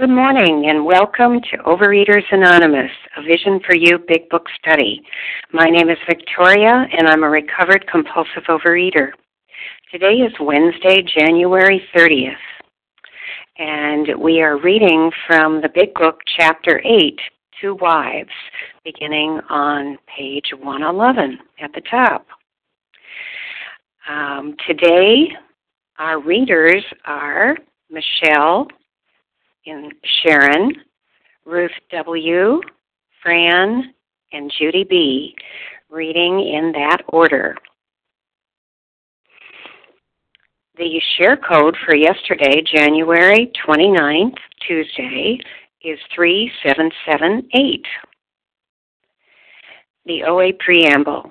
Good morning and welcome to Overeaters Anonymous, a Vision for You Big Book study. My name is Victoria and I'm a recovered compulsive overeater. Today is Wednesday, January 30th, and we are reading from the Big Book, Chapter 8, To Wives, beginning on page 111 at the top. Um, today, our readers are Michelle in Sharon, Ruth W., Fran, and Judy B., reading in that order. The share code for yesterday, January 29th, Tuesday, is 3778. The OA Preamble.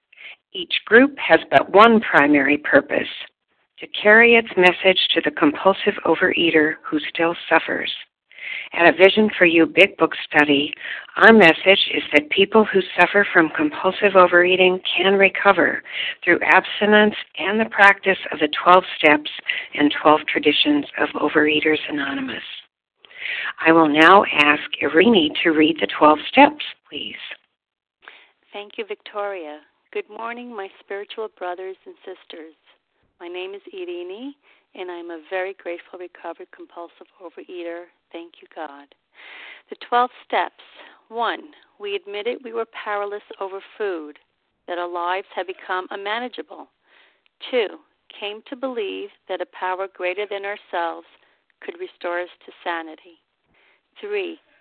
each group has but one primary purpose to carry its message to the compulsive overeater who still suffers. At a Vision for You Big Book study, our message is that people who suffer from compulsive overeating can recover through abstinence and the practice of the 12 steps and 12 traditions of Overeaters Anonymous. I will now ask Irini to read the 12 steps, please. Thank you, Victoria. Good morning, my spiritual brothers and sisters. My name is Irini, and I'm a very grateful recovered compulsive overeater. Thank you, God. The 12 steps. One, we admitted we were powerless over food, that our lives had become unmanageable. Two, came to believe that a power greater than ourselves could restore us to sanity. Three,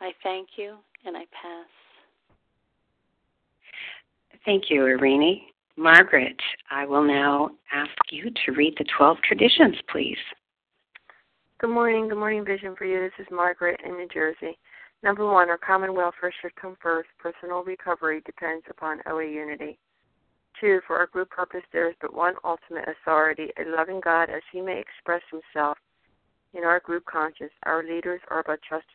I thank you and I pass. Thank you, Irini. Margaret, I will now ask you to read the 12 traditions, please. Good morning. Good morning, Vision for You. This is Margaret in New Jersey. Number one, our common welfare should come first. Personal recovery depends upon OA unity. Two, for our group purpose, there is but one ultimate authority, a loving God as he may express himself in our group conscience. Our leaders are but trusted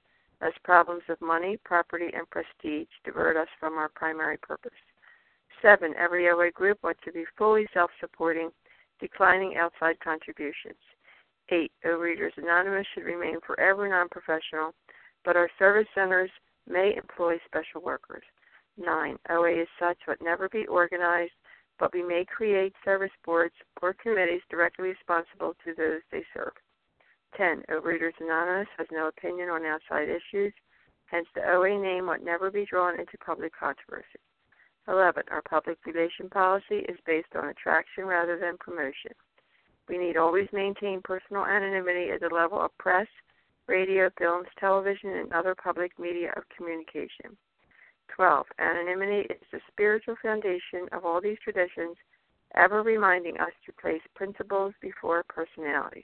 lest problems of money, property, and prestige divert us from our primary purpose. Seven, every OA group ought to be fully self supporting, declining outside contributions. Eight, Overeaters Anonymous should remain forever non professional, but our service centers may employ special workers. Nine, OA is such but never be organized, but we may create service boards or committees directly responsible to those they serve. 10. Overeaters Anonymous has no opinion on outside issues, hence the OA name ought never be drawn into public controversy. 11. Our public relation policy is based on attraction rather than promotion. We need always maintain personal anonymity at the level of press, radio, films, television, and other public media of communication. 12. Anonymity is the spiritual foundation of all these traditions, ever reminding us to place principles before personalities.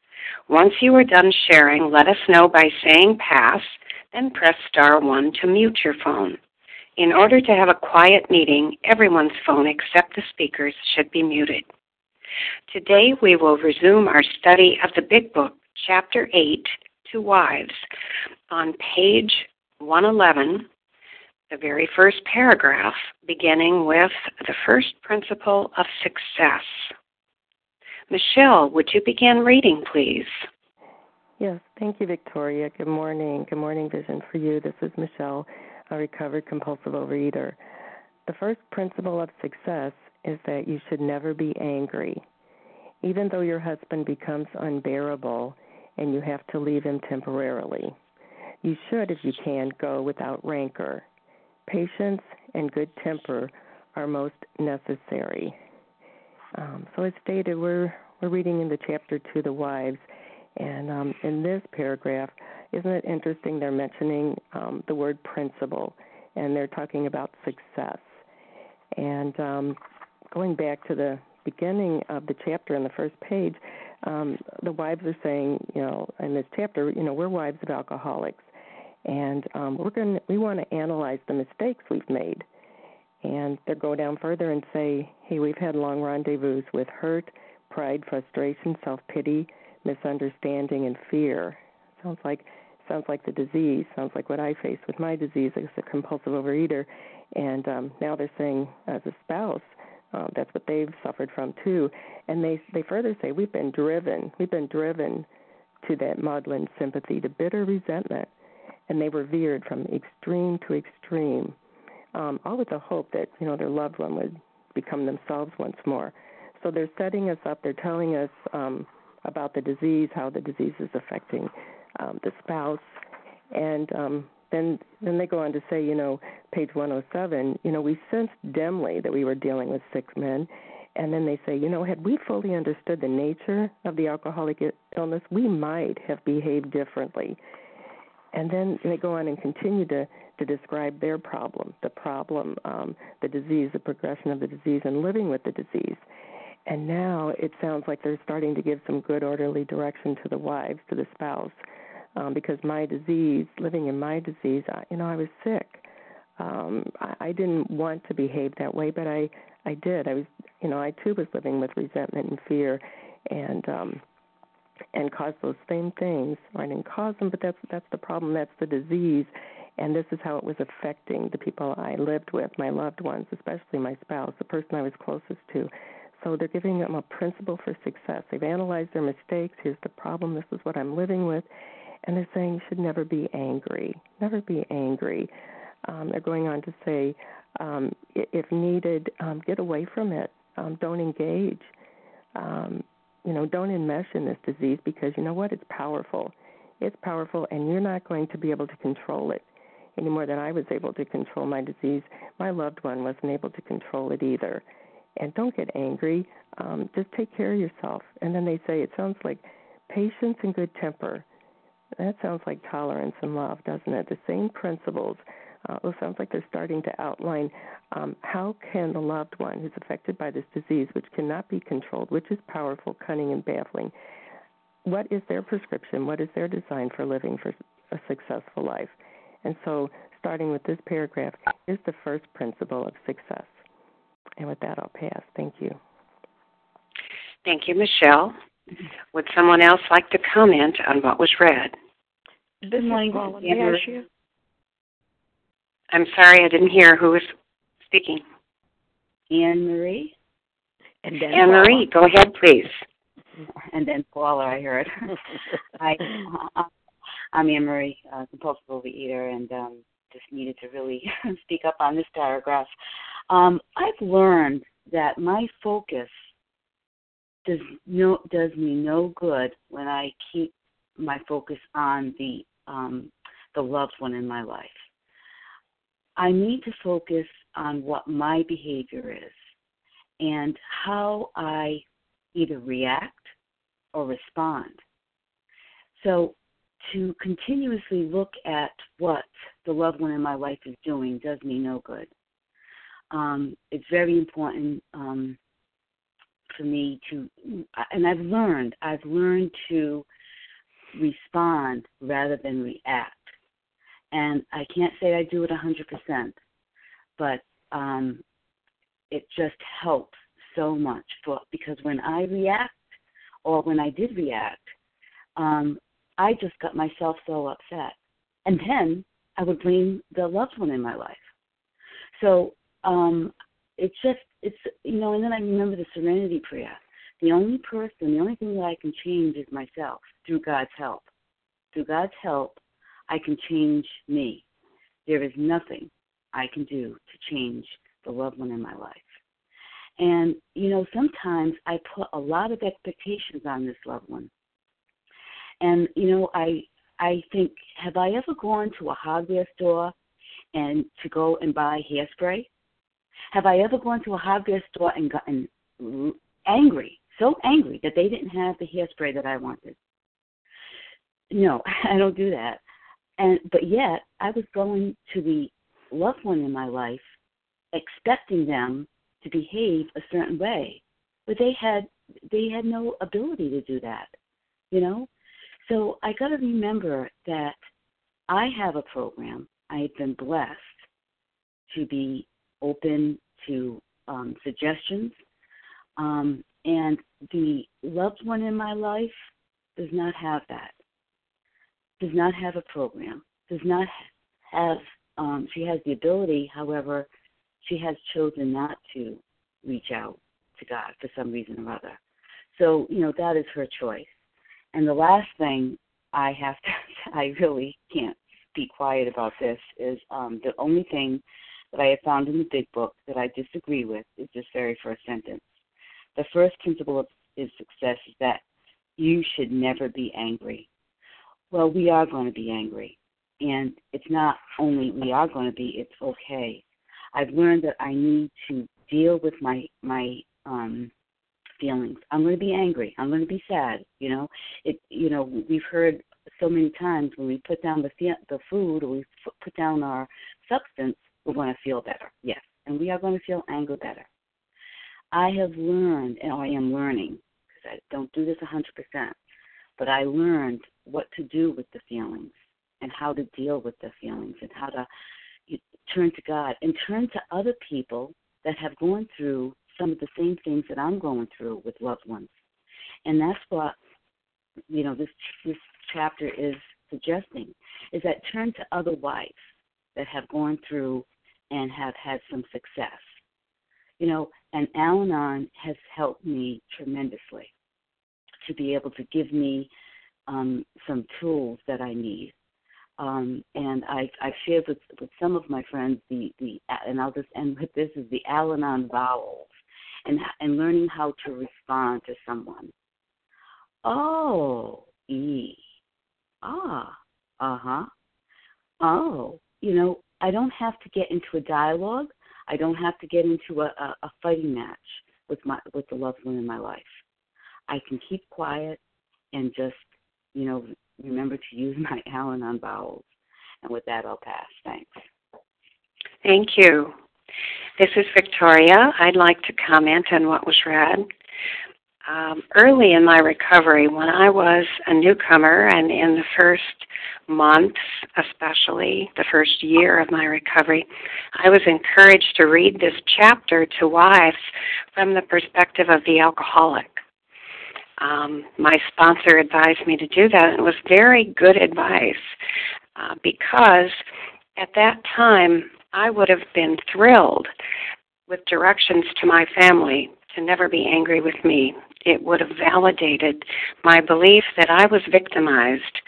Once you are done sharing, let us know by saying pass, then press star 1 to mute your phone. In order to have a quiet meeting, everyone's phone except the speaker's should be muted. Today we will resume our study of the Big Book, Chapter 8, to Wives, on page 111, the very first paragraph, beginning with the first principle of success. Michelle, would you begin reading, please? Yes, thank you, Victoria. Good morning. Good morning, Vision for You. This is Michelle a recovered compulsive overeater. The first principle of success is that you should never be angry. Even though your husband becomes unbearable and you have to leave him temporarily, you should, if you can, go without rancor. Patience and good temper are most necessary. Um, so as stated, we're we're reading in the chapter to the wives, and um, in this paragraph, isn't it interesting? They're mentioning um, the word principle, and they're talking about success. And um, going back to the beginning of the chapter in the first page, um, the wives are saying, you know, in this chapter, you know, we're wives of alcoholics, and um, we're going we want to analyze the mistakes we've made. And they go down further and say, hey, we've had long rendezvous with hurt, pride, frustration, self pity, misunderstanding, and fear. Sounds like sounds like the disease, sounds like what I face with my disease as a compulsive overeater. And um, now they're saying, as a spouse, uh, that's what they've suffered from too. And they they further say we've been driven, we've been driven to that maudlin sympathy, to bitter resentment, and they were veered from extreme to extreme, um, all with the hope that you know their loved one would become themselves once more. So they're setting us up. They're telling us um, about the disease, how the disease is affecting um, the spouse, and um, then then they go on to say, you know, page 107, you know, we sensed dimly that we were dealing with sick men, and then they say, you know, had we fully understood the nature of the alcoholic illness, we might have behaved differently. And then they go on and continue to to describe their problem, the problem, um, the disease, the progression of the disease, and living with the disease. And now it sounds like they're starting to give some good orderly direction to the wives, to the spouse, um, because my disease, living in my disease, I, you know, I was sick. Um, I, I didn't want to behave that way, but I, I did. I was, you know, I too was living with resentment and fear, and um, and caused those same things. I didn't cause them, but that's that's the problem. That's the disease, and this is how it was affecting the people I lived with, my loved ones, especially my spouse, the person I was closest to. So they're giving them a principle for success. They've analyzed their mistakes. Here's the problem. This is what I'm living with, And they're saying you should never be angry. Never be angry. Um, they're going on to say, um, if needed, um, get away from it. Um, don't engage. Um, you know, don't enmesh in this disease because you know what? It's powerful. It's powerful, and you're not going to be able to control it any more than I was able to control my disease. My loved one wasn't able to control it either. And don't get angry. Um, just take care of yourself. And then they say it sounds like patience and good temper. That sounds like tolerance and love, doesn't it? The same principles. Uh, it sounds like they're starting to outline um, how can the loved one who's affected by this disease, which cannot be controlled, which is powerful, cunning, and baffling, what is their prescription? What is their design for living for a successful life? And so, starting with this paragraph, is the first principle of success. And with that, I'll pass. Thank you. Thank you, Michelle. Would someone else like to comment on what was read? Good morning, May I'm sorry, I didn't hear who was speaking. Anne Marie. And then Anne Marie, go ahead, please. And then Paula, I heard. Hi, uh, I'm Anne Marie, uh, compulsive overeater, and um, just needed to really speak up on this paragraph. Um, I've learned that my focus does no does me no good when I keep my focus on the um, the loved one in my life. I need to focus on what my behavior is and how I either react or respond. So to continuously look at what the loved one in my life is doing does me no good. Um, it's very important um, for me to, and I've learned, I've learned to respond rather than react. And I can't say I do it 100%, but um, it just helps so much for because when I react or when I did react, um, I just got myself so upset. And then I would blame the loved one in my life. So um, it's just, it's, you know, and then I remember the serenity prayer. The only person, the only thing that I can change is myself through God's help. Through God's help, I can change me. There is nothing I can do to change the loved one in my life. And, you know, sometimes I put a lot of expectations on this loved one. And, you know, I I think, have I ever gone to a hardware store and to go and buy hairspray? Have I ever gone to a hardware store and gotten angry, so angry that they didn't have the hairspray that I wanted? No, I don't do that. And but yet I was going to the loved one in my life expecting them to behave a certain way. But they had they had no ability to do that. You know? So I gotta remember that I have a program. I've been blessed to be open to um, suggestions. Um, and the loved one in my life does not have that. Does not have a program. Does not have. Um, she has the ability, however, she has chosen not to reach out to God for some reason or other. So you know that is her choice. And the last thing I have to, I really can't be quiet about this is um, the only thing that I have found in the big book that I disagree with is this very first sentence. The first principle of is success is that you should never be angry. Well, we are going to be angry. And it's not only we are going to be, it's okay. I've learned that I need to deal with my my um feelings. I'm going to be angry. I'm going to be sad. You know, it. You know, we've heard so many times when we put down the the food or we put down our substance, we're going to feel better. Yes, and we are going to feel anger better. I have learned, and I am learning, because I don't do this 100%, but I learned what to do with the feelings and how to deal with the feelings and how to turn to God and turn to other people that have gone through some of the same things that I'm going through with loved ones. And that's what you know this this chapter is suggesting is that turn to other wives that have gone through and have had some success. You know, and Al Anon has helped me tremendously to be able to give me um, some tools that I need. Um, and I, I've shared with, with some of my friends the, the and I'll just end with this is the Al-Anon vowels and and learning how to respond to someone. Oh, e, ah, uh huh. Oh, you know, I don't have to get into a dialogue. I don't have to get into a, a, a fighting match with my with the loved one in my life. I can keep quiet and just, you know, remember to use my Al-Anon vowels. And with that, I'll pass. Thanks. Thank you. This is Victoria. I'd like to comment on what was read. Um, early in my recovery, when I was a newcomer, and in the first months, especially the first year of my recovery, I was encouraged to read this chapter to wives from the perspective of the alcoholic. Um, my sponsor advised me to do that, and it was very good advice uh, because at that time I would have been thrilled with directions to my family to never be angry with me. It would have validated my belief that I was victimized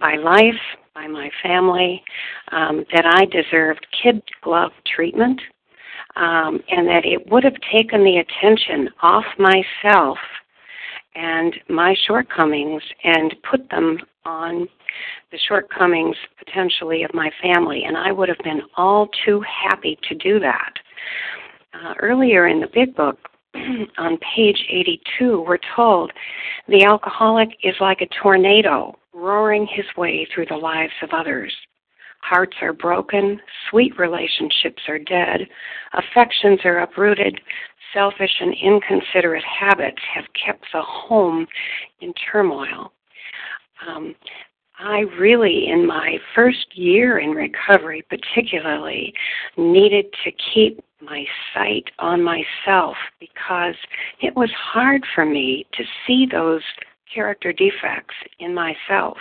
by life, by my family, um, that I deserved kid glove treatment, um, and that it would have taken the attention off myself and my shortcomings and put them on the shortcomings potentially of my family. And I would have been all too happy to do that. Uh, earlier in the big book, on page 82, we're told the alcoholic is like a tornado roaring his way through the lives of others. Hearts are broken, sweet relationships are dead, affections are uprooted, selfish and inconsiderate habits have kept the home in turmoil. Um, I really, in my first year in recovery, particularly, needed to keep my sight on myself because it was hard for me to see those character defects in myself.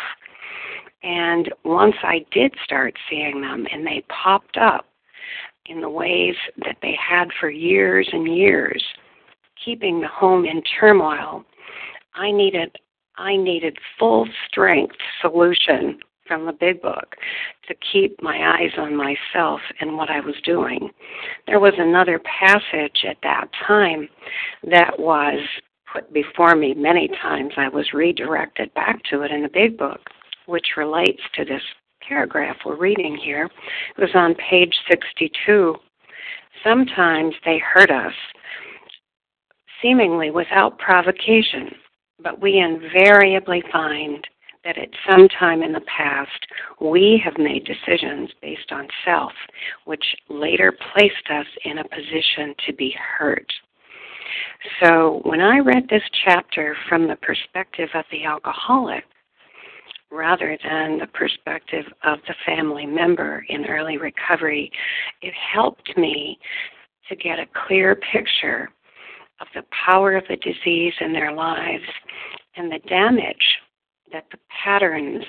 And once I did start seeing them and they popped up, in the ways that they had for years and years, keeping the home in turmoil, I needed I needed full strength solution from the big book to keep my eyes on myself and what I was doing. There was another passage at that time that was put before me many times. I was redirected back to it in the big book, which relates to this paragraph we're reading here. It was on page 62. Sometimes they hurt us, seemingly without provocation, but we invariably find that at some time in the past we have made decisions based on self, which later placed us in a position to be hurt. So when I read this chapter from the perspective of the alcoholic, rather than the perspective of the family member in early recovery, it helped me to get a clear picture of the power of the disease in their lives and the damage that the patterns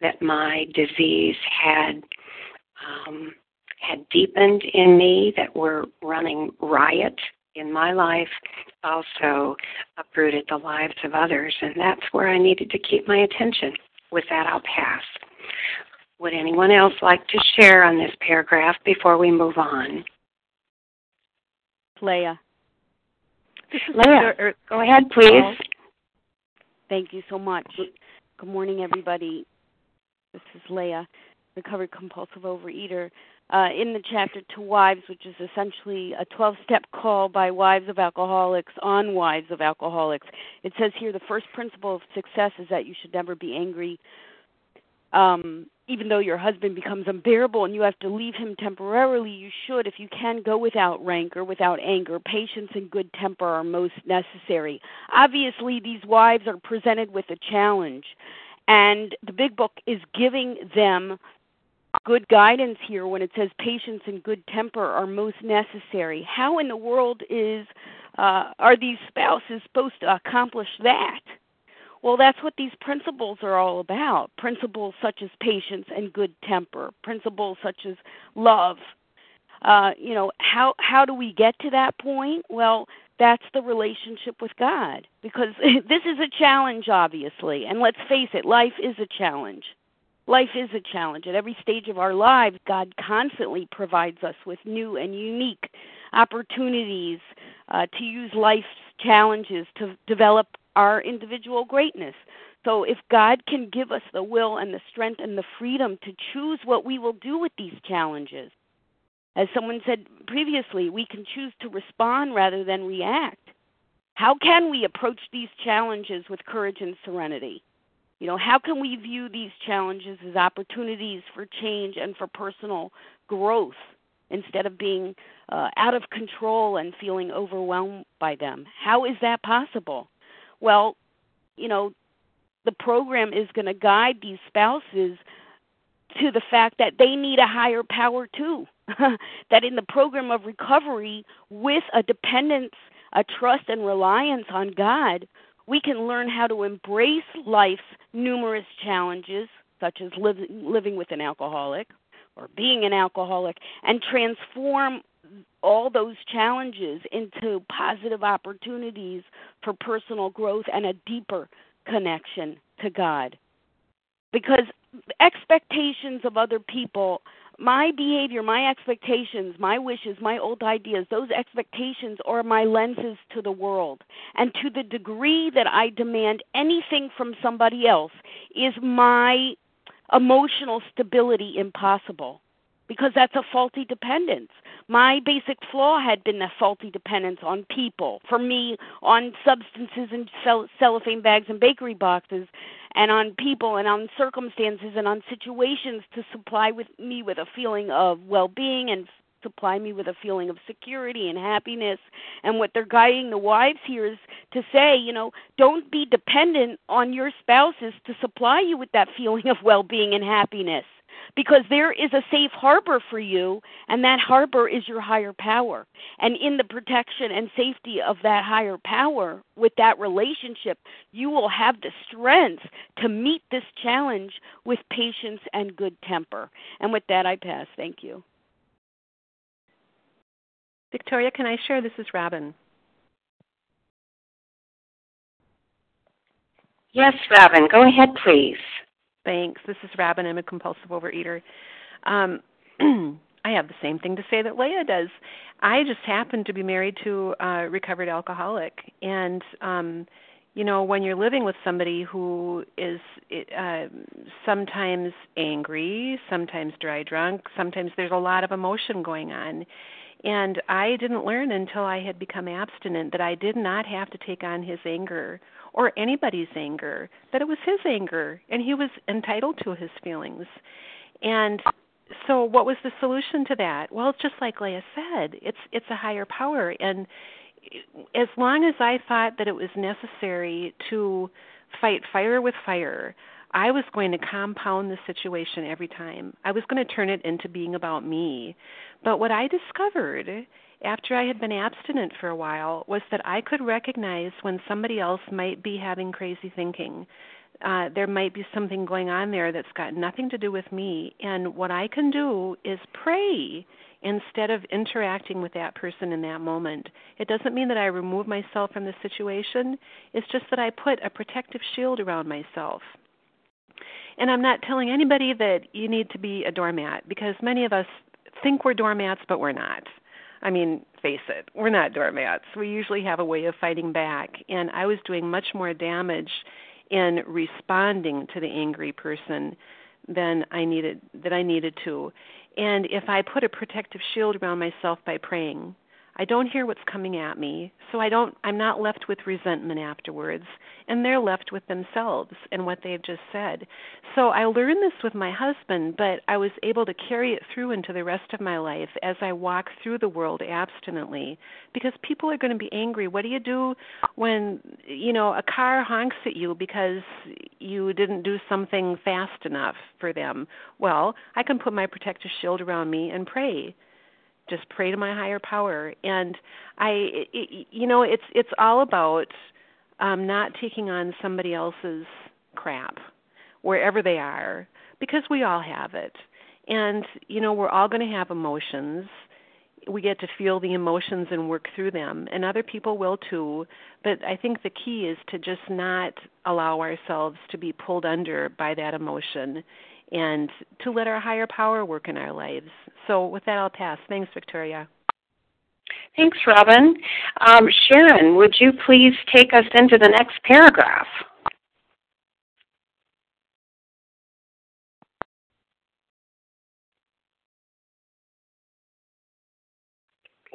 that my disease had um, had deepened in me that were running riot in my life also uprooted the lives of others and that's where I needed to keep my attention. With that, I'll pass. Would anyone else like to share on this paragraph before we move on? Leah. Leah, er, go ahead, please. Thank you so much. Good morning, everybody. This is Leah, recovered compulsive overeater uh, in the chapter to wives, which is essentially a 12 step call by wives of alcoholics on wives of alcoholics. It says here the first principle of success is that you should never be angry. Um, even though your husband becomes unbearable and you have to leave him temporarily, you should, if you can, go without rancor, without anger. Patience and good temper are most necessary. Obviously, these wives are presented with a challenge, and the big book is giving them good guidance here when it says patience and good temper are most necessary. How in the world is uh, are these spouses supposed to accomplish that? Well, that's what these principles are all about. Principles such as patience and good temper, principles such as love. Uh, you know, how how do we get to that point? Well, that's the relationship with God. Because this is a challenge, obviously. And let's face it, life is a challenge. Life is a challenge. At every stage of our lives, God constantly provides us with new and unique opportunities uh, to use life's challenges to develop our individual greatness. So, if God can give us the will and the strength and the freedom to choose what we will do with these challenges, as someone said previously, we can choose to respond rather than react. How can we approach these challenges with courage and serenity? You know, how can we view these challenges as opportunities for change and for personal growth instead of being uh, out of control and feeling overwhelmed by them? How is that possible? Well, you know, the program is going to guide these spouses to the fact that they need a higher power too. that in the program of recovery, with a dependence, a trust, and reliance on God, we can learn how to embrace life's numerous challenges, such as living with an alcoholic or being an alcoholic, and transform all those challenges into positive opportunities for personal growth and a deeper connection to God. Because expectations of other people my behavior, my expectations, my wishes, my old ideas, those expectations are my lenses to the world. And to the degree that I demand anything from somebody else is my emotional stability impossible because that's a faulty dependence. My basic flaw had been a faulty dependence on people. For me, on substances and cellophane bags and bakery boxes, and on people and on circumstances and on situations to supply with me with a feeling of well-being and supply me with a feeling of security and happiness and what they're guiding the wives here is to say you know don't be dependent on your spouses to supply you with that feeling of well-being and happiness because there is a safe harbor for you, and that harbor is your higher power. And in the protection and safety of that higher power, with that relationship, you will have the strength to meet this challenge with patience and good temper. And with that, I pass. Thank you. Victoria, can I share? This is Robin. Yes, Robin, go ahead, please. Thanks. This is Robin. I'm a compulsive overeater. Um, I have the same thing to say that Leah does. I just happen to be married to a recovered alcoholic, and um, you know, when you're living with somebody who is uh, sometimes angry, sometimes dry drunk, sometimes there's a lot of emotion going on. And I didn't learn until I had become abstinent that I did not have to take on his anger or anybody's anger, that it was his anger and he was entitled to his feelings. And so what was the solution to that? Well, just like Leah said, it's it's a higher power and as long as I thought that it was necessary to fight fire with fire, I was going to compound the situation every time. I was going to turn it into being about me. But what I discovered after I had been abstinent for a while was that I could recognize when somebody else might be having crazy thinking. Uh, there might be something going on there that's got nothing to do with me. And what I can do is pray instead of interacting with that person in that moment. It doesn't mean that I remove myself from the situation, it's just that I put a protective shield around myself. And I'm not telling anybody that you need to be a doormat because many of us think we're doormats, but we're not. I mean, face it, we're not doormats. We usually have a way of fighting back. And I was doing much more damage in responding to the angry person than I needed that I needed to. And if I put a protective shield around myself by praying, I don't hear what's coming at me, so I don't I'm not left with resentment afterwards, and they're left with themselves and what they've just said. So I learned this with my husband, but I was able to carry it through into the rest of my life as I walk through the world abstinently because people are going to be angry. What do you do when, you know, a car honks at you because you didn't do something fast enough for them? Well, I can put my protective shield around me and pray just pray to my higher power. And i it, you know it's it's all about um not taking on somebody else's crap wherever they are because we all have it. And you know we're all going to have emotions. We get to feel the emotions and work through them and other people will too. But i think the key is to just not allow ourselves to be pulled under by that emotion and to let our higher power work in our lives so with that i'll pass thanks victoria thanks robin um, sharon would you please take us into the next paragraph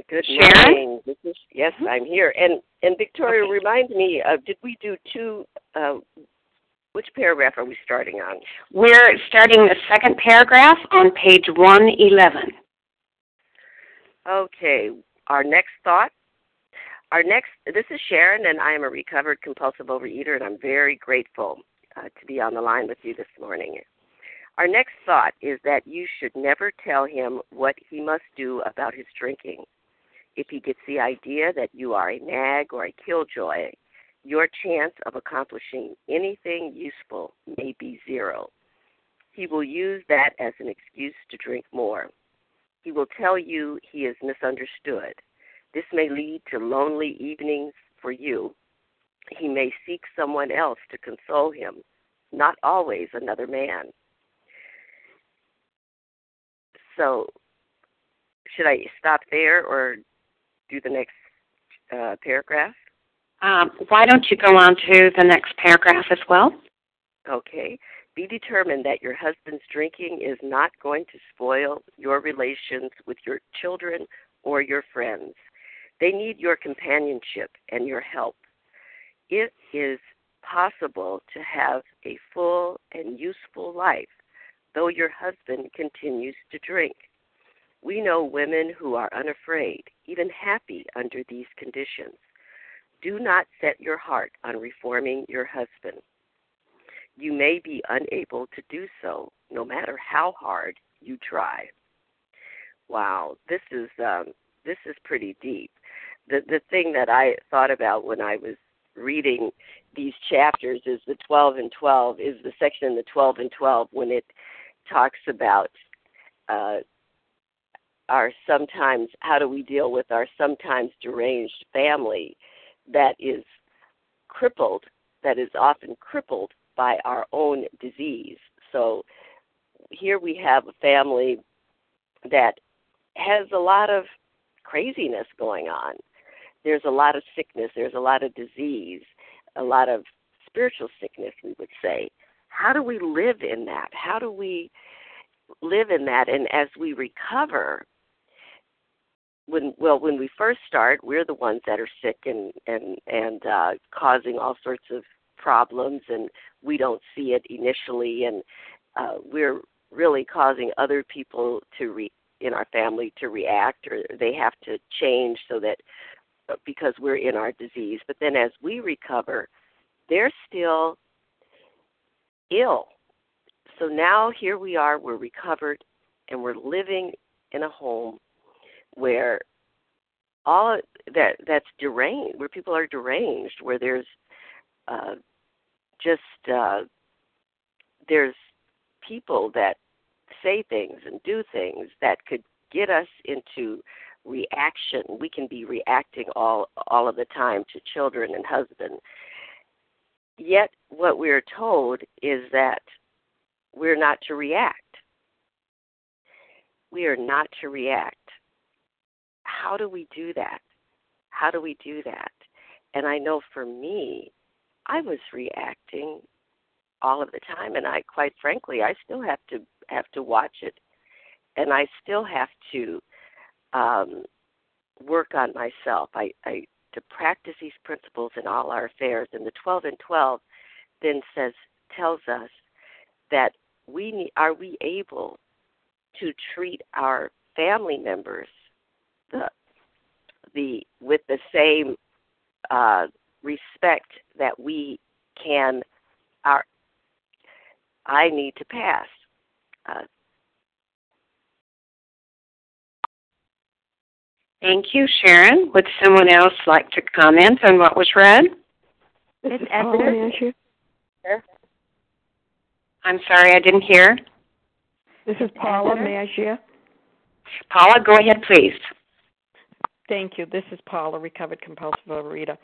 Good Sharon? morning. This is yes, I'm here. And and Victoria, Okay. remind me, uh, did we do two? Uh, which paragraph are we starting on? we're starting the second paragraph on page 111 Okay, our next thought. Our next. This is Sharon, and I am a recovered compulsive overeater, and I'm very grateful uh, to be on the line with you this morning. Our next thought is that you should never tell him what he must do about his drinking. If he gets the idea that you are a nag or a killjoy, your chance of accomplishing anything useful may be zero. He will use that as an excuse to drink more. He will tell you he is misunderstood. This may lead to lonely evenings for you. He may seek someone else to console him, not always another man. So, should I stop there or do the next uh, paragraph? Um, why don't you go on to the next paragraph as well Okay. Be determined that your husband's drinking is not going to spoil your relations with your children or your friends. They need your companionship and your help. It is possible to have a full and useful life, though your husband continues to drink. We know women who are unafraid, even happy under these conditions. Do not set your heart on reforming your husband you may be unable to do so no matter how hard you try. Wow, this is um, this is pretty deep. The the thing that I thought about when I was reading these chapters is the 12 and 12 is the section in the 12 and 12 when it talks about uh, our sometimes how do we deal with our sometimes deranged family that is crippled that is often crippled by our own disease. So here we have a family that has a lot of craziness going on. There's a lot of sickness, there's a lot of disease, a lot of spiritual sickness, we would say. How do we live in that? How do we live in that? And as we recover, when well when we first start we're the ones that are sick and and and uh causing all sorts of problems and we don't see it initially and uh we're really causing other people to re in our family to react or they have to change so that because we're in our disease. But then as we recover they're still ill. So now here we are we're recovered and we're living in a home where all that that's deranged where people are deranged where there's uh just uh there's people that say things and do things that could get us into reaction. We can be reacting all all of the time to children and husband. Yet what we're told is that we're not to react. We are not to react how do we do that? How do we do that? And i know for me i was reacting all of the time and i quite frankly i still have to have to watch it. And i still have to um work on myself. I i to practice these principles in all our affairs and the 12 and 12 then says tells us that we need, are we able to treat our family members the the with the same uh, respect that we can our I need to pass. Uh, Thank you, Sharon. Would someone else like to comment on what was read? This It's is Paula Esther. Manshia. I'm sorry, I didn't hear. This is Paula Esther? Manshia. Paula, go ahead, please. Thank you. This is Paula, recovered compulsive overeater.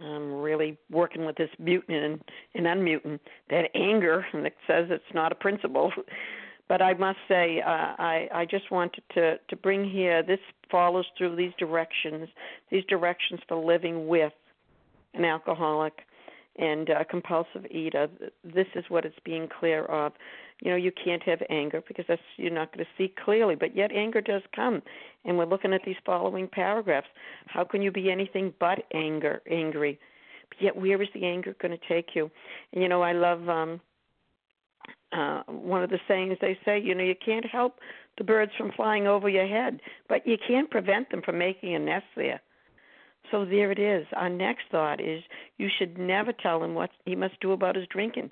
I'm really working with this mutant and, and unmutant that anger that says it's not a principle. But I must say, uh, I, I just wanted to, to bring here this follows through these directions, these directions for living with an alcoholic and a compulsive eater. This is what it's being clear of. You know, you can't have anger because that's you're not going to see clearly, but yet anger does come. And we're looking at these following paragraphs. How can you be anything but anger angry? But yet where is the anger going to take you? And you know, I love um uh one of the sayings they say, you know, you can't help the birds from flying over your head, but you can't prevent them from making a nest there. So there it is. Our next thought is you should never tell him what he must do about his drinking.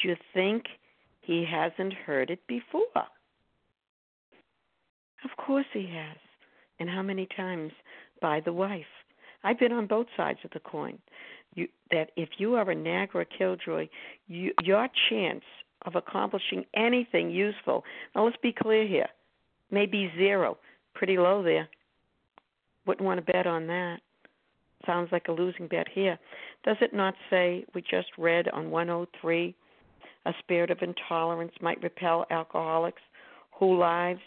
Do you think he hasn't heard it before? Of course he has. And how many times? By the wife. I've been on both sides of the coin. You, that if you are a nag or a killjoy, you, your chance of accomplishing anything useful, now let's be clear here, may be zero. Pretty low there. Wouldn't want to bet on that. Sounds like a losing bet here. Does it not say, we just read on 103, a spirit of intolerance might repel alcoholics whose lives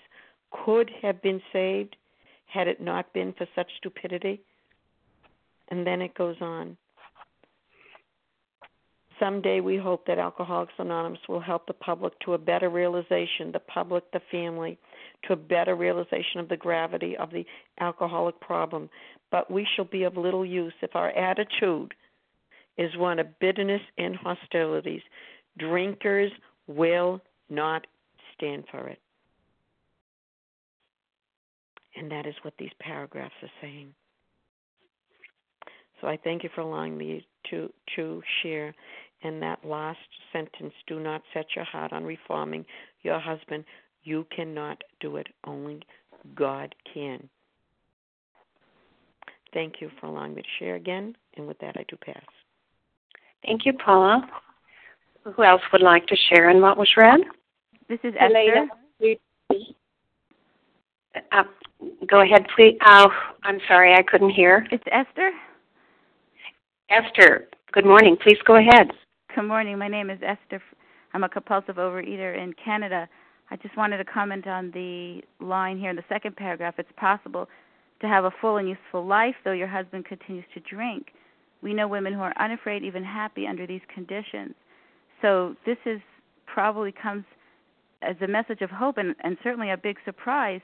could have been saved had it not been for such stupidity? And then it goes on. Someday we hope that Alcoholics Anonymous will help the public to a better realization, the public, the family, to a better realization of the gravity of the alcoholic problem. But we shall be of little use if our attitude is one of bitterness and hostilities. Drinkers will not stand for it. And that is what these paragraphs are saying. So I thank you for allowing me to to share. And that last sentence: "Do not set your heart on reforming your husband. You cannot do it. Only God can." Thank you for allowing me to share again. And with that, I do pass. Thank you, Paula. Who else would like to share in what was read? This is Esther. Uh, go ahead, please. Oh, I'm sorry, I couldn't hear. It's Esther. Esther, good morning. Please go ahead. Good morning. My name is Esther. I'm a compulsive overeater in Canada. I just wanted to comment on the line here in the second paragraph. It's possible to have a full and useful life, though your husband continues to drink. We know women who are unafraid, even happy, under these conditions. So this is probably comes as a message of hope and, and certainly a big surprise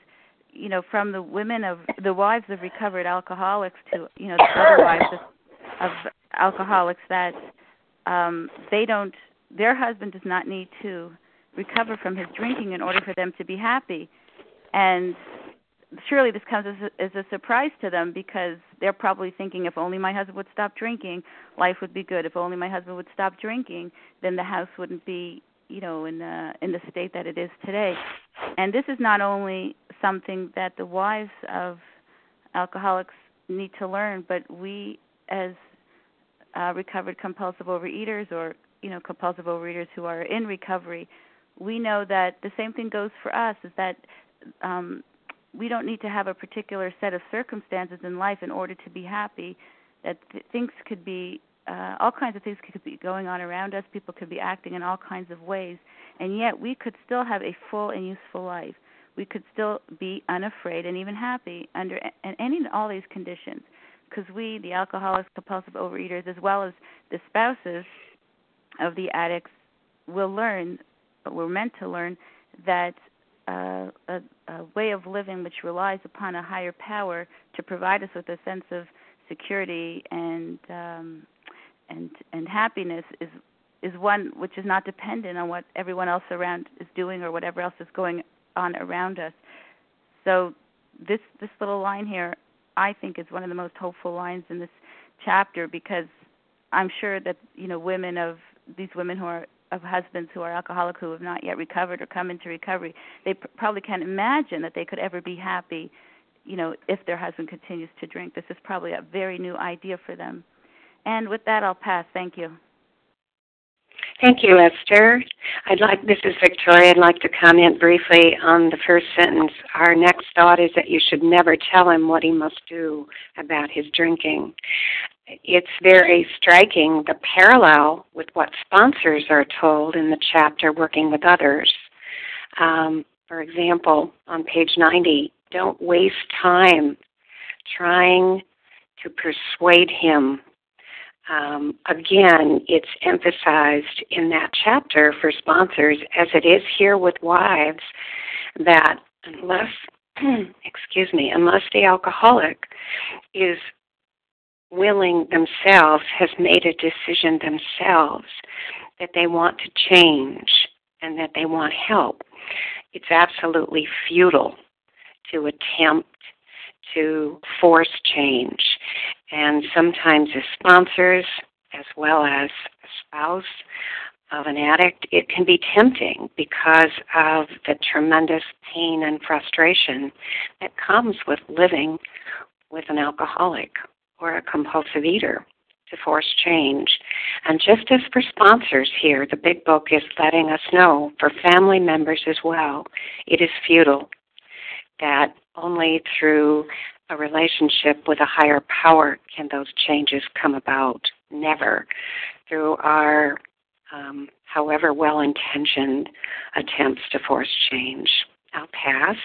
you know from the women of the wives of recovered alcoholics to you know the other wives of, of alcoholics that um they don't their husband does not need to recover from his drinking in order for them to be happy. And surely this comes as a, as a surprise to them because they're probably thinking if only my husband would stop drinking life would be good. If only my husband would stop drinking then the house wouldn't be you know in the in the state that it is today. And this is not only something that the wives of alcoholics need to learn but we as uh, recovered compulsive overeaters or you know compulsive overeaters who are in recovery we know that the same thing goes for us is that um we don't need to have a particular set of circumstances in life in order to be happy that th- things could be uh, all kinds of things could be going on around us. People could be acting in all kinds of ways, and yet we could still have a full and useful life. We could still be unafraid and even happy under and any and all these conditions, because we, the alcoholics, compulsive overeaters, as well as the spouses of the addicts, will learn. But we're meant to learn that a, a way of living which relies upon a higher power to provide us with a sense of security and um, and and happiness is is one which is not dependent on what everyone else around is doing or whatever else is going on around us. So this this little line here I think is one of the most hopeful lines in this chapter because I'm sure that you know women of these women who are of husbands who are alcoholic who have not yet recovered or come into recovery they pr- probably can't imagine that they could ever be happy you know if their husband continues to drink this is probably a very new idea for them and with that, I'll pass. Thank you. Thank you, Esther. I'd like this is Victoria. I'd like to comment briefly on the first sentence. Our next thought is that you should never tell him what he must do about his drinking. It's very striking the parallel with what sponsors are told in the chapter Working with Others. Um, for example, on page 90, don't waste time trying to persuade him um, again, it's emphasized in that chapter for sponsors, as it is here with wives, that unless, excuse me, unless the alcoholic is willing themselves, has made a decision themselves that they want to change and that they want help, it's absolutely futile to attempt to force change. And sometimes, as sponsors, as well as a spouse of an addict, it can be tempting because of the tremendous pain and frustration that comes with living with an alcoholic or a compulsive eater to force change. And just as for sponsors here, the big book is letting us know for family members as well, it is futile that only through a relationship with a higher power can those changes come about. Never through our, um, however well intentioned attempts to force change. I'll pass.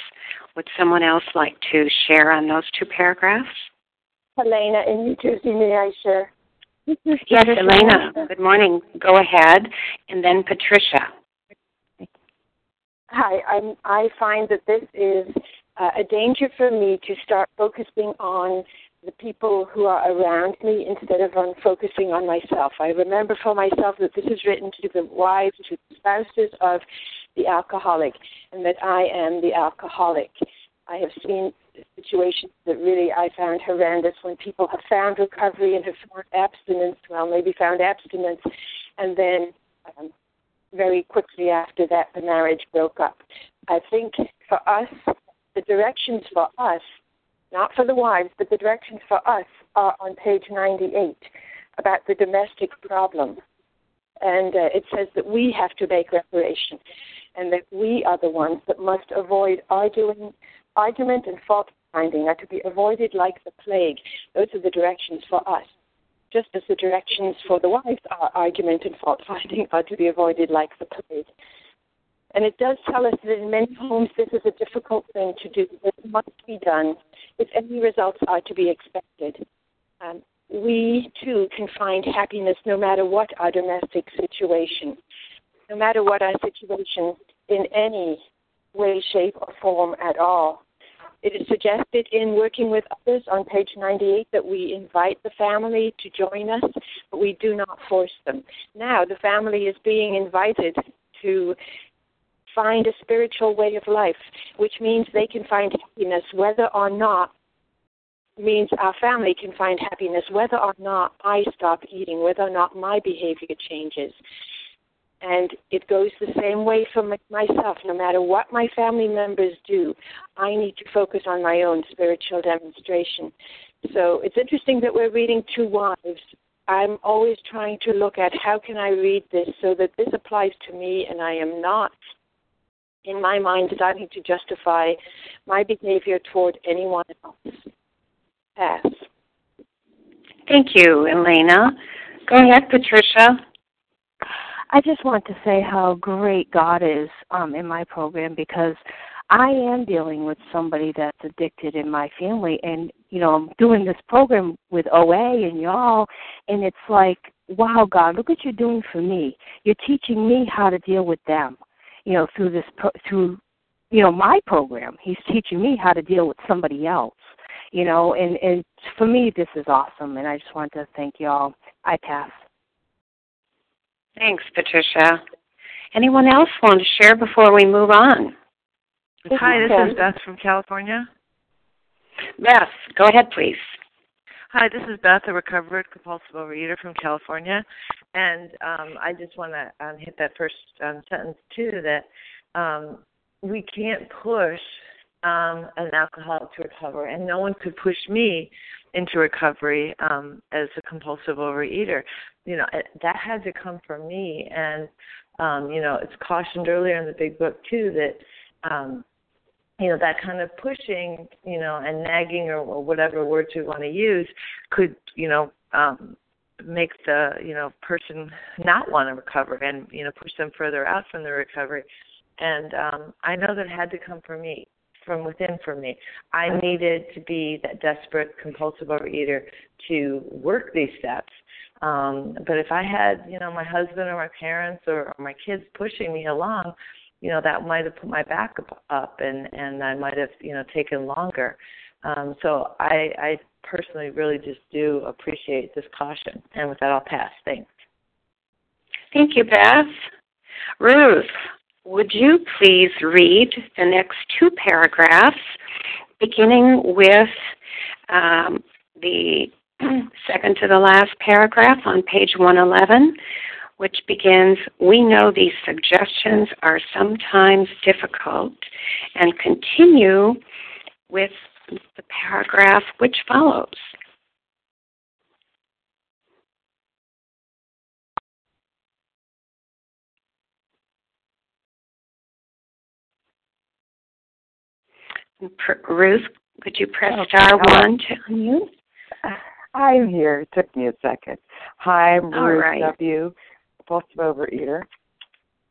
Would someone else like to share on those two paragraphs? Helena in New Jersey, may I share? Yes, Elena. Good morning. Go ahead. And then Patricia. Hi, I'm, I find that this is uh, a danger for me to start focusing on the people who are around me instead of on focusing on myself. I remember for myself that this is written to the wives, to the spouses of the alcoholic, and that I am the alcoholic. I have seen situations that really I found horrendous when people have found recovery and have found abstinence, well, maybe found abstinence, and then um, very quickly after that the marriage broke up. I think for us, the directions for us, not for the wives, but the directions for us are on page 98 about the domestic problem. And uh, it says that we have to make reparation and that we are the ones that must avoid arguing, argument and fault finding are to be avoided like the plague. Those are the directions for us. Just as the directions for the wives are argument and fault finding are to be avoided like the plague. And it does tell us that in many homes this is a difficult thing to do. It must be done if any results are to be expected. Um, we too can find happiness no matter what our domestic situation, no matter what our situation in any way, shape, or form at all. It is suggested in Working with Others on page 98 that we invite the family to join us, but we do not force them. Now, the family is being invited to find a spiritual way of life, which means they can find happiness whether or not means our family can find happiness whether or not I stop eating, whether or not my behavior changes. And it goes the same way for myself. No matter what my family members do, I need to focus on my own spiritual demonstration. So it's interesting that we're reading To Wives. I'm always trying to look at how can I read this so that this applies to me and I am not in my mind, starting to justify my behavior toward anyone else. Pass. Thank you, Elena. Go ahead, Patricia. I just want to say how great God is um, in my program because I am dealing with somebody that's addicted in my family, and you know I'm doing this program with OA and y'all, and it's like, wow, God, look what you're doing for me. You're teaching me how to deal with them you know, through this pro- through you know my program. He's teaching me how to deal with somebody else. You know, and and for me this is awesome, and I just want to thank y'all. I pass. Thanks, Patricia. Anyone else want to share before we move on? Hi, this is Beth from California. Beth, go ahead, please. Hi, this is Beth, a recovered compulsive overeater from California, and um, I just want to um, hit that first um, sentence too. That um, we can't push um, an alcoholic to recover, and no one could push me into recovery um, as a compulsive overeater. You know, that had to come from me, and um, you know, it's cautioned earlier in the big book too that um, you know that kind of pushing, you know, and nagging or, or whatever words we want to use could, you know, um, make the you know person not want to recover and you know push them further out from the recovery. And um, I know that had to come from me from within for me. I needed to be that desperate compulsive overeater to work these steps. Um, but if I had, you know, my husband or my parents or, or my kids pushing me along, you know, that might have put my back up, up and and I might have, you know, taken longer. Um, so I, I personally really just do appreciate this caution. And with that, I'll pass. Thanks. Thank you, Beth. Ruth, would you please read the next two paragraphs, beginning with um, the second to the last paragraph on page 111, which begins We know these suggestions are sometimes difficult, and continue with the paragraph which follows. Ruth, could you press star one to unmute? Uh, I'm here. It took me a second. Hi, I'm All Ruth right. W., compulsive overeater.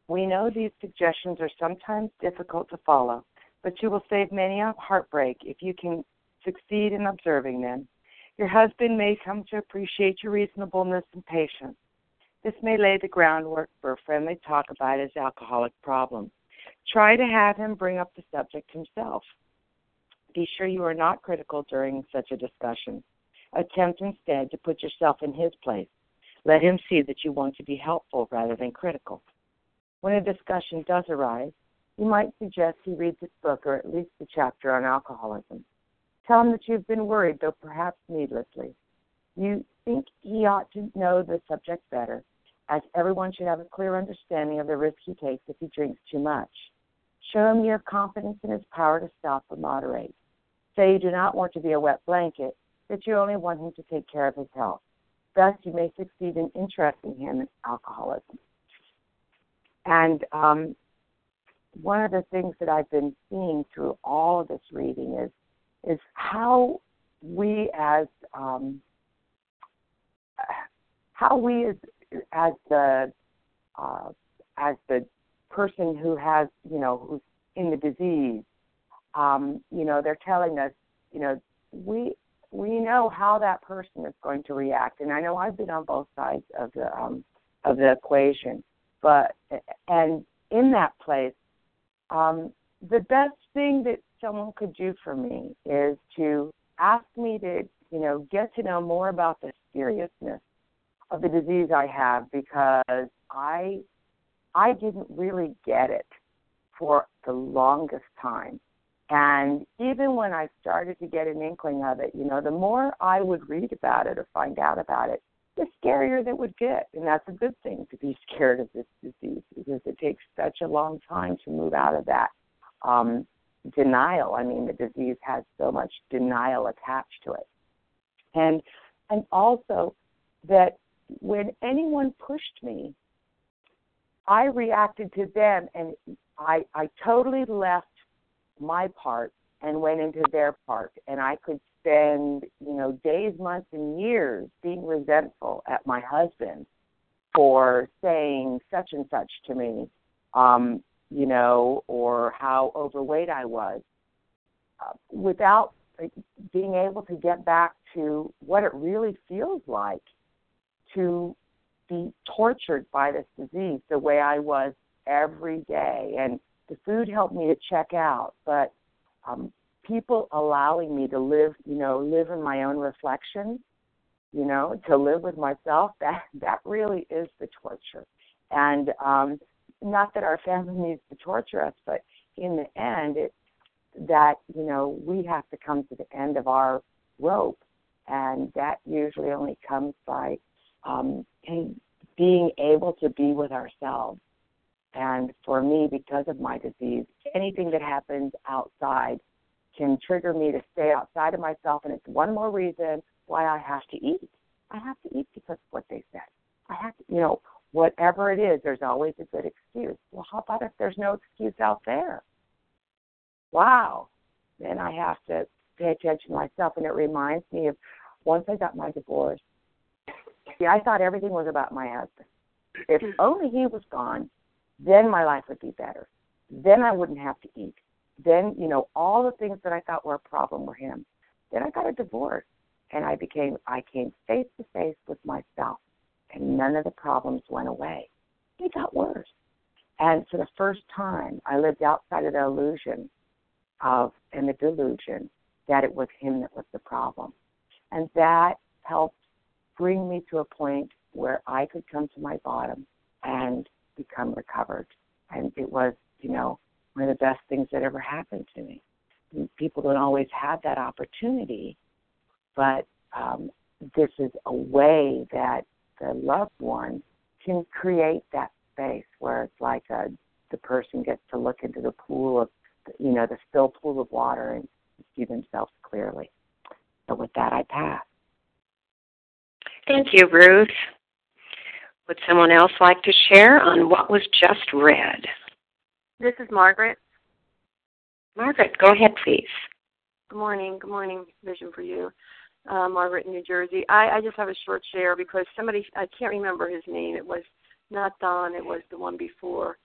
We know these suggestions are sometimes difficult to follow, but you will save many a heartbreak if you can succeed in observing them. Your husband may come to appreciate your reasonableness and patience. This may lay the groundwork for a friendly talk about his alcoholic problem. Try to have him bring up the subject himself. Be sure you are not critical during such a discussion. Attempt instead to put yourself in his place. Let him see that you want to be helpful rather than critical. When a discussion does arise, you might suggest he reads this book or at least the chapter on alcoholism. Tell him that you've been worried, though perhaps needlessly. You think he ought to know the subject better, as everyone should have a clear understanding of the risk he takes if he drinks too much. Show him you have confidence in his power to stop or moderate. Say you do not want to be a wet blanket, that you only want him to take care of his health. Thus, you may succeed in interesting him in alcoholism. And um, one of the things that I've been seeing through all of this reading is is how we as um, how we as as the uh, as the person who has you know who's in the disease, um, you know, they're telling us, you know, we we know how that person is going to react, and I know I've been on both sides of the um, of the equation, but and in that place, um, the best thing that someone could do for me is to ask me to, you know, get to know more about the seriousness of the disease I have because I I didn't really get it for the longest time. And even when I started to get an inkling of it, you know, the more I would read about it or find out about it, the scarier that would get. And that's a good thing to be scared of this disease because it takes such a long time to move out of that um, denial. I mean, the disease has so much denial attached to it. And and also that when anyone pushed me, I reacted to them and I I totally left my part and went into their part and I could spend, you know, days, months and years being resentful at my husband for saying such and such to me. Um, you know, or how overweight I was, uh, without being able to get back to what it really feels like to be tortured by this disease the way I was every day. And the food helped me to check out, but um, people allowing me to live, you know, live in my own reflection, you know, to live with myself, that that really is the torture. And um, not that our family needs to torture us, but in the end, it's that you know we have to come to the end of our rope, and that usually only comes by um, being able to be with ourselves. And for me, because of my disease, anything that happens outside can trigger me to stay outside of myself, and it's one more reason why I have to eat. I have to eat because of what they said. I have to, you know, whatever it is, there's always a good excuse. Well, how about if there's no excuse out there? Wow. Then I have to pay attention to myself. And it reminds me of once I got my divorce, see, I thought everything was about my husband. If only he was gone, then my life would be better. Then I wouldn't have to eat. Then, you know, all the things that I thought were a problem were him. Then I got a divorce and I became I came face to face with myself and none of the problems went away. They got worse. And for the first time I lived outside of the illusion of and the delusion that it was him that was the problem. And that helped bring me to a point where I could come to my bottom and become recovered. And it was, you know, one of the best things that ever happened to me. People don't always have that opportunity, but um, this is a way that the loved one can create that space where it's like a, the person gets to look into the pool of, you know, the still pool of water and see themselves clearly. So with that, I pass. Thank you, Ruth. Would someone else like to share on what was just read? This is Margaret. Margaret, go ahead, please. Good morning. Good morning, Vision for You. Uh, Margaret in New Jersey. I, I just have a short share because somebody, I can't remember his name. It was not Don, it was the one before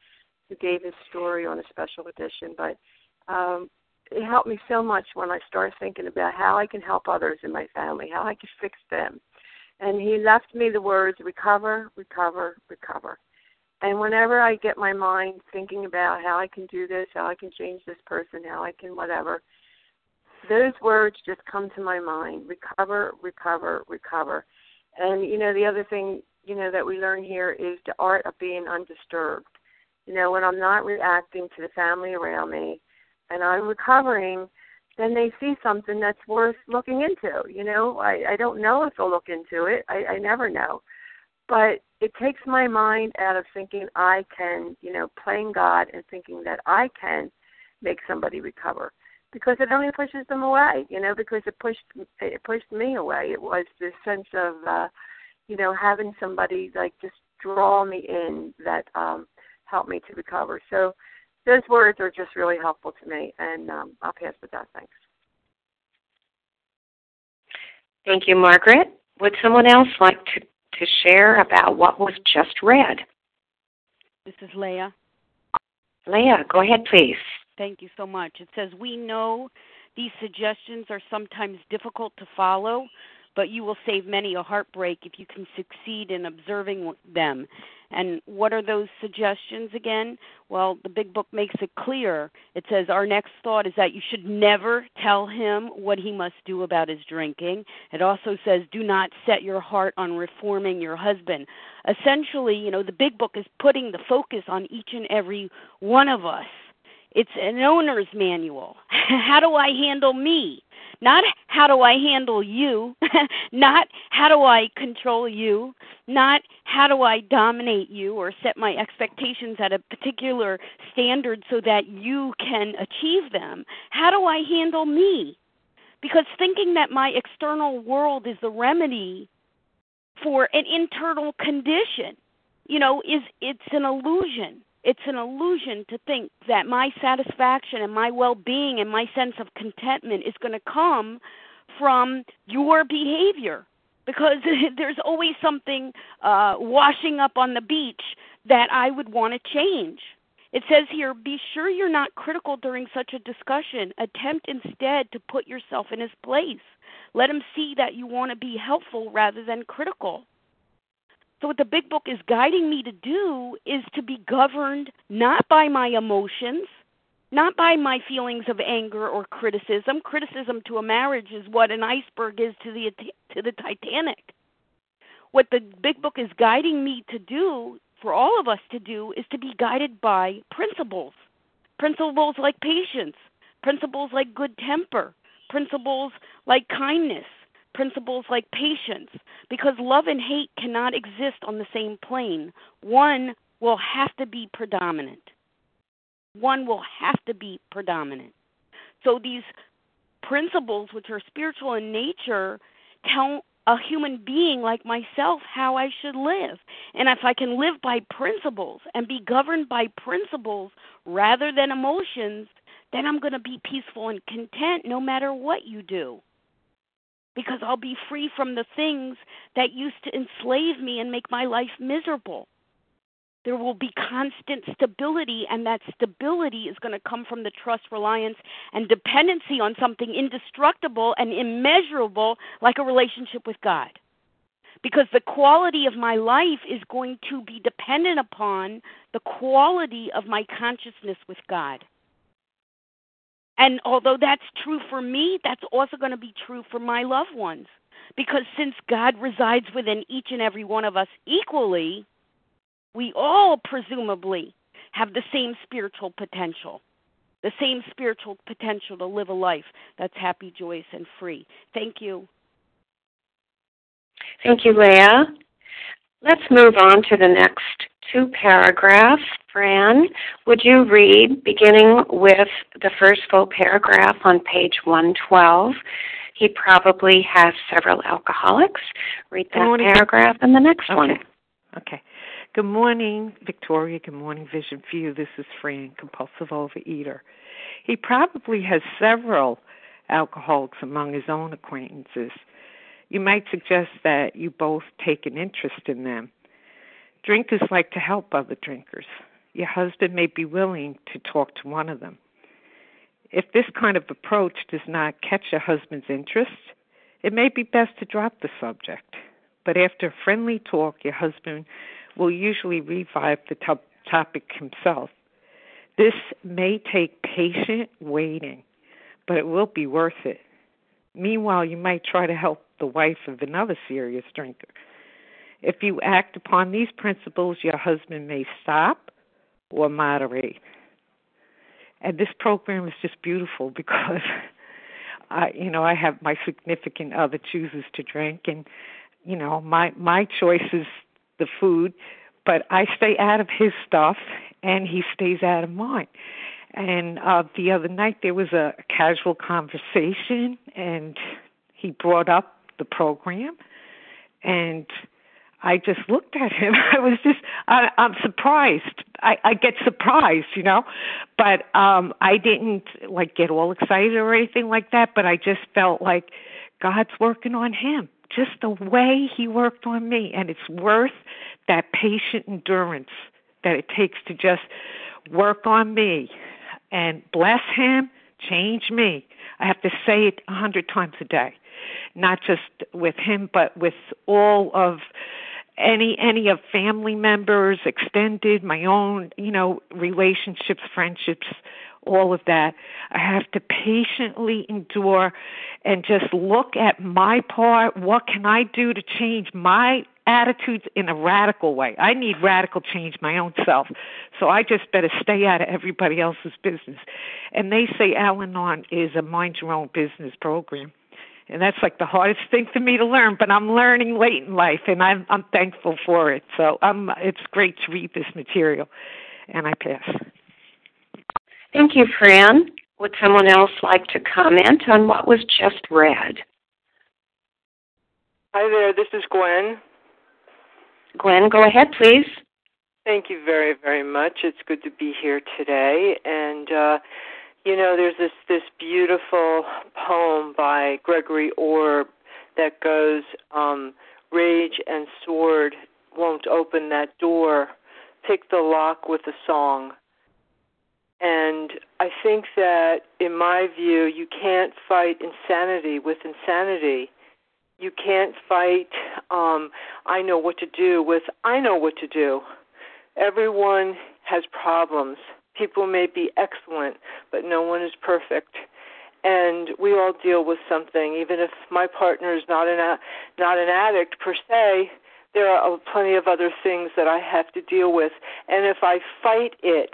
who gave his story on a special edition. But um, it helped me so much when I started thinking about how I can help others in my family, how I can fix them. And he left me the words recover, recover, recover. And whenever I get my mind thinking about how I can do this, how I can change this person, how I can whatever, those words just come to my mind recover, recover, recover. And, you know, the other thing, you know, that we learn here is the art of being undisturbed. You know, when I'm not reacting to the family around me and I'm recovering, then they see something that's worth looking into. You know, I, I don't know if they'll look into it. I, I never know. But it takes my mind out of thinking I can, you know, playing God and thinking that I can make somebody recover because it only pushes them away, you know, because it pushed it pushed me away. It was this sense of uh, you know, having somebody like just draw me in that um helped me to recover. So those words are just really helpful to me, and um, I'll pass with that. Thanks. Thank you, Margaret. Would someone else like to, to share about what was just read? This is Leah. Leah, go ahead, please. Thank you so much. It says, We know these suggestions are sometimes difficult to follow, but you will save many a heartbreak if you can succeed in observing them. And what are those suggestions again? Well, the big book makes it clear. It says our next thought is that you should never tell him what he must do about his drinking. It also says do not set your heart on reforming your husband. Essentially, you know, the big book is putting the focus on each and every one of us. It's an owner's manual. How do I handle me? Not how do I handle you, not how do I control you, not how do I dominate you or set my expectations at a particular standard so that you can achieve them. How do I handle me? Because thinking that my external world is the remedy for an internal condition, you know, is it's an illusion it's an illusion to think that my satisfaction and my well being and my sense of contentment is going to come from your behavior because there's always something uh, washing up on the beach that I would want to change. It says here, be sure you're not critical during such a discussion. Attempt instead to put yourself in his place. Let him see that you want to be helpful rather than critical. So, what the big book is guiding me to do is to be governed not by my emotions, not by my feelings of anger or criticism. Criticism to a marriage is what an iceberg is to the to the Titanic. What the big book is guiding me to do, for all of us to do, is to be guided by principles. Principles like patience, principles like good temper, principles like kindness, principles like patience, because love and hate cannot exist on the same plane. One will have to be predominant. One will have to be predominant. So these principles, which are spiritual in nature, tell a human being like myself how I should live. And if I can live by principles and be governed by principles rather than emotions, then I'm going to be peaceful and content no matter what you do. Because I'll be free from the things that used to enslave me and make my life miserable there will be constant stability, and that stability is going to come from the trust, reliance, and dependency on something indestructible and immeasurable like a relationship with God. Because the quality of my life is going to be dependent upon the quality of my consciousness with God. And although that's true for me, that's also going to be true for my loved ones. Because since God resides within each and every one of us equally, we all presumably have the same spiritual potential, the same spiritual potential to live a life that's happy, joyous, and free. Thank you. Thank you, Leah. Let's move on to the next two paragraphs. Fran, would you read beginning with the first full paragraph on page 112? He probably has several alcoholics. Read that paragraph and the next okay. one. Okay. Good morning, Victoria. Good morning, Vision for You. This is Fran, compulsive overeater. He probably has several alcoholics among his own acquaintances. You might suggest that you both take an interest in them. Drinkers like to help other drinkers. Your husband may be willing to talk to one of them. If this kind of approach does not catch your husband's interest, it may be best to drop the subject. But after a friendly talk, your husband will usually revive the top topic himself. This may take patient waiting, but it will be worth it. Meanwhile, you might try to help the wife of another serious drinker. If you act upon these principles, your husband may stop or moderate. And this program is just beautiful because I you know, I have my significant other chooses to drink and you know, my my choice is the food, but I stay out of his stuff and he stays out of mine. And uh the other night there was a casual conversation and he brought up the program and I just looked at him. I was just I I'm surprised. I I get surprised, you know. But um I didn't like get all excited or anything like that, but I just felt like God's working on him just the way he worked on me and it's worth that patient endurance that it takes to just work on me and bless him change me i have to say it a hundred times a day not just with him but with all of any any of family members extended my own you know relationships friendships all of that. I have to patiently endure and just look at my part. What can I do to change my attitudes in a radical way? I need radical change my own self. So I just better stay out of everybody else's business. And they say Al Anon is a mind your own business program. And that's like the hardest thing for me to learn, but I'm learning late in life and I'm I'm thankful for it. So um it's great to read this material. And I pass. Thank you, Fran. Would someone else like to comment on what was just read? Hi there, this is Gwen. Gwen, go ahead, please. Thank you very, very much. It's good to be here today. And uh, you know, there's this this beautiful poem by Gregory Orr that goes, um, "Rage and sword won't open that door. Pick the lock with a song." And I think that, in my view, you can't fight insanity with insanity. You can't fight, um, I know what to do with, I know what to do. Everyone has problems. People may be excellent, but no one is perfect. And we all deal with something. Even if my partner is not an, not an addict per se, there are plenty of other things that I have to deal with. And if I fight it,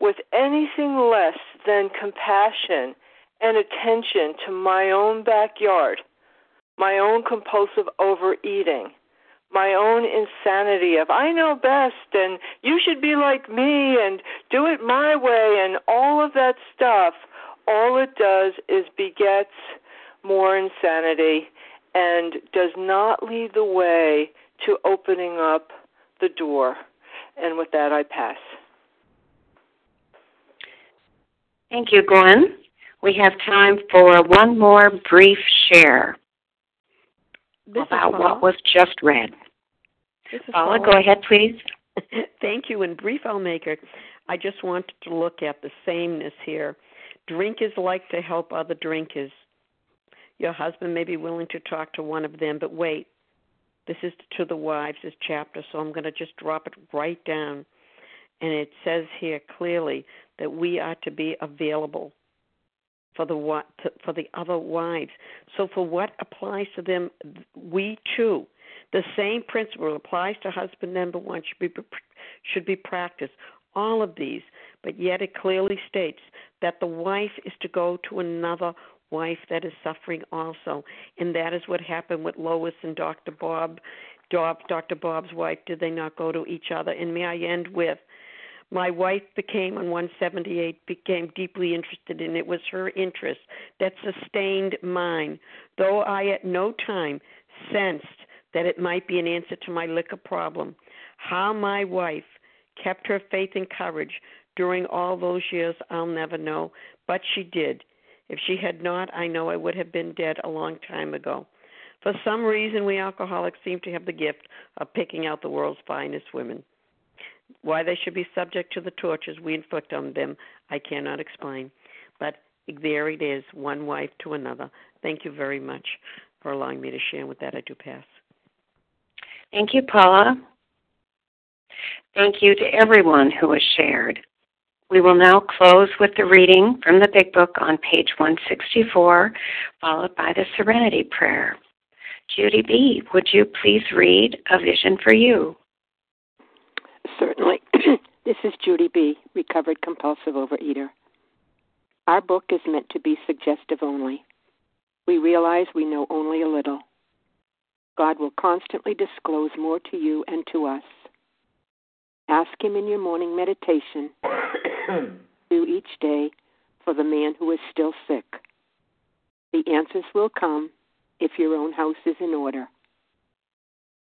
with anything less than compassion and attention to my own backyard, my own compulsive overeating, my own insanity of I know best and you should be like me and do it my way and all of that stuff, all it does is begets more insanity and does not lead the way to opening up the door. And with that, I pass. Thank you, Gwen. We have time for one more brief share this about what was just read. Paula, Paula, go ahead, please. Thank you. In brief, I'll make it. I just wanted to look at the sameness here. Drinkers like to help other drinkers. Your husband may be willing to talk to one of them, but wait. This is to the wives, this chapter, so I'm going to just drop it right down. And it says here clearly that we are to be available for the for the other wives. So for what applies to them, we too, the same principle applies to husband number one should be should be practiced. All of these, but yet it clearly states that the wife is to go to another wife that is suffering also, and that is what happened with Lois and Dr. Bob. Dr. Bob's wife, did they not go to each other? And may I end with my wife became on 178 became deeply interested and it was her interest that sustained mine. Though i at no time sensed that it might be an answer to my liquor problem how my wife kept her faith and courage during all those years i'll never know. But she did. If she had not i know i would have been dead a long time ago. For some reason we alcoholics seem to have the gift of picking out the world's finest women why they should be subject to the tortures we inflict on them, I cannot explain. But there it is, one wife to another. Thank you very much for allowing me to share. With that, I do pass. Thank you, Paula. Thank you to everyone who has shared. We will now close with the reading from the Big Book on page 164, followed by the Serenity Prayer. Judy B., would you please read A Vision for You? Certainly. this is Judy B., recovered compulsive overeater. Our book is meant to be suggestive only. We realize we know only a little. God will constantly disclose more to you and to us. Ask Him in your morning meditation do each day for the man who is still sick. The answers will come if your own house is in order